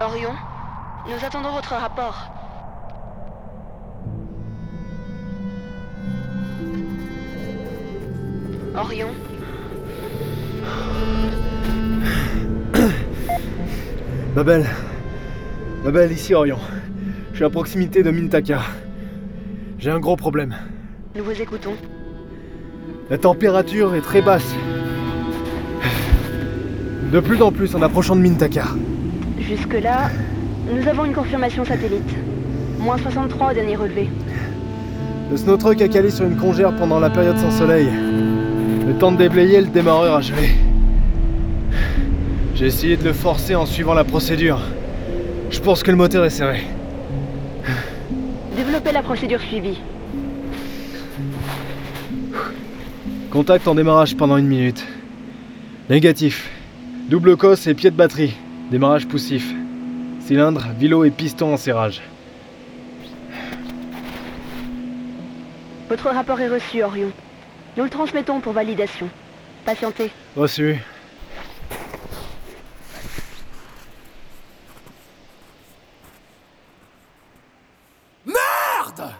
Orion, nous attendons votre rapport. Orion, Babel. Babel, ici Orion. Je suis à proximité de Mintaka. J'ai un gros problème. nous vous écoutons. La température est très basse. De plus en plus en approchant de Mintaka. Jusque-là, nous avons une confirmation satellite. Moins 63 au dernier relevé. Le snow truck a calé sur une congère pendant la période sans soleil. Le temps de déblayer, le démarreur a gelé. J'ai essayé de le forcer en suivant la procédure. Je pense que le moteur est serré. Développez la procédure suivie. Contact en démarrage pendant une minute. Négatif. Double cosse et pied de batterie. Démarrage poussif. Cylindre, vélo et piston en serrage. Votre rapport est reçu, Orion. Nous le transmettons pour validation. Patientez. Reçu. Merde